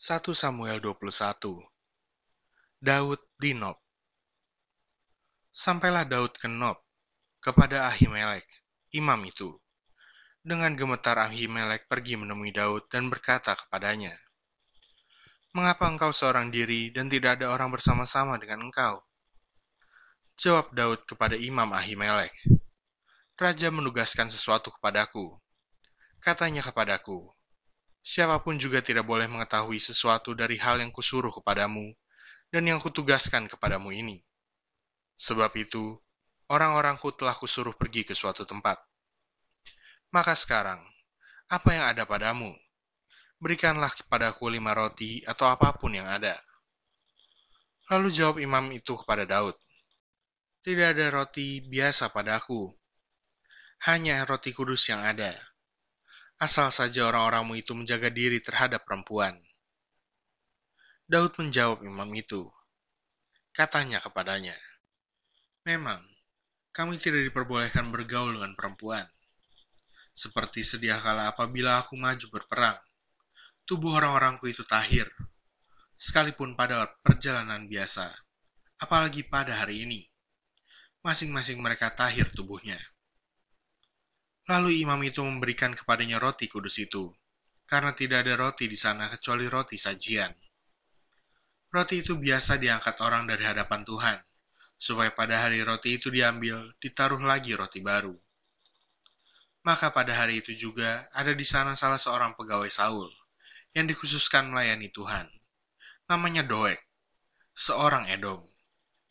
1 Samuel 21 Daud di Nob Sampailah Daud ke Nob, kepada Ahimelek, imam itu. Dengan gemetar Ahimelek pergi menemui Daud dan berkata kepadanya, Mengapa engkau seorang diri dan tidak ada orang bersama-sama dengan engkau? Jawab Daud kepada imam Ahimelek, Raja menugaskan sesuatu kepadaku. Katanya kepadaku, Siapa pun juga tidak boleh mengetahui sesuatu dari hal yang kusuruh kepadamu dan yang kutugaskan kepadamu ini. Sebab itu, orang-orangku telah kusuruh pergi ke suatu tempat. Maka sekarang, apa yang ada padamu? Berikanlah kepadaku lima roti atau apa pun yang ada. Lalu jawab imam itu kepada Daud, Tidak ada roti biasa padaku, hanya roti kudus yang ada asal saja orang-orangmu itu menjaga diri terhadap perempuan. Daud menjawab imam itu. Katanya kepadanya, Memang, kami tidak diperbolehkan bergaul dengan perempuan. Seperti sedia kala apabila aku maju berperang, tubuh orang-orangku itu tahir, sekalipun pada perjalanan biasa, apalagi pada hari ini. Masing-masing mereka tahir tubuhnya. Lalu imam itu memberikan kepadanya roti kudus itu, karena tidak ada roti di sana kecuali roti sajian. Roti itu biasa diangkat orang dari hadapan Tuhan, supaya pada hari roti itu diambil, ditaruh lagi roti baru. Maka pada hari itu juga ada di sana salah seorang pegawai Saul, yang dikhususkan melayani Tuhan. Namanya Doeg, seorang Edom,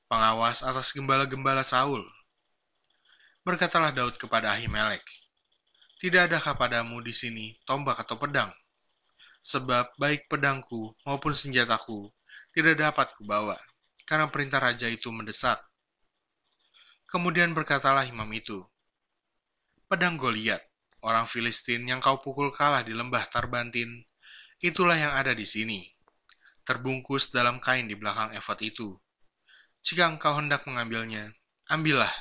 pengawas atas gembala-gembala Saul. Berkatalah Daud kepada Ahimelek, tidak adakah padamu di sini tombak atau pedang? Sebab baik pedangku maupun senjataku tidak dapat kubawa, karena perintah raja itu mendesak. Kemudian berkatalah imam itu, Pedang Goliat, orang Filistin yang kau pukul kalah di lembah Tarbantin, itulah yang ada di sini, terbungkus dalam kain di belakang efod itu. Jika engkau hendak mengambilnya, ambillah.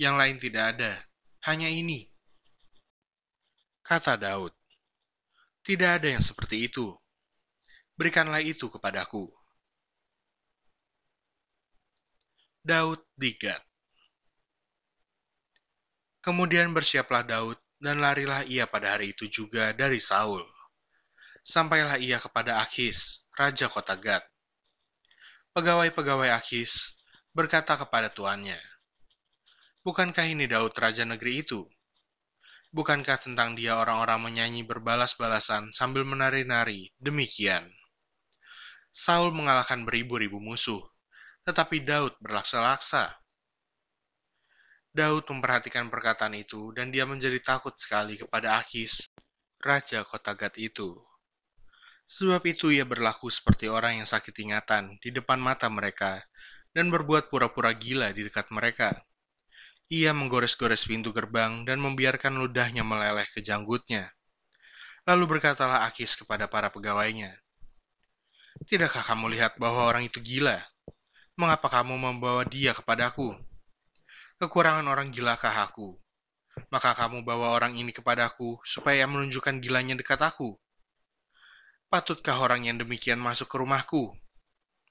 Yang lain tidak ada, hanya ini Kata Daud, Tidak ada yang seperti itu. Berikanlah itu kepadaku. Daud di Gad Kemudian bersiaplah Daud, dan larilah ia pada hari itu juga dari Saul. Sampailah ia kepada Akis, raja kota Gad. Pegawai-pegawai Akis berkata kepada tuannya, Bukankah ini Daud raja negeri itu? Bukankah tentang dia orang-orang menyanyi berbalas-balasan sambil menari-nari demikian? Saul mengalahkan beribu-ribu musuh, tetapi Daud berlaksa-laksa. Daud memperhatikan perkataan itu dan dia menjadi takut sekali kepada Akis, raja kota Gad itu. Sebab itu ia berlaku seperti orang yang sakit ingatan di depan mata mereka dan berbuat pura-pura gila di dekat mereka. Ia menggores-gores pintu gerbang dan membiarkan ludahnya meleleh ke janggutnya. Lalu berkatalah Akis kepada para pegawainya, Tidakkah kamu lihat bahwa orang itu gila? Mengapa kamu membawa dia kepadaku? Kekurangan orang gilakah aku? Maka kamu bawa orang ini kepadaku, supaya menunjukkan gilanya dekat aku. Patutkah orang yang demikian masuk ke rumahku,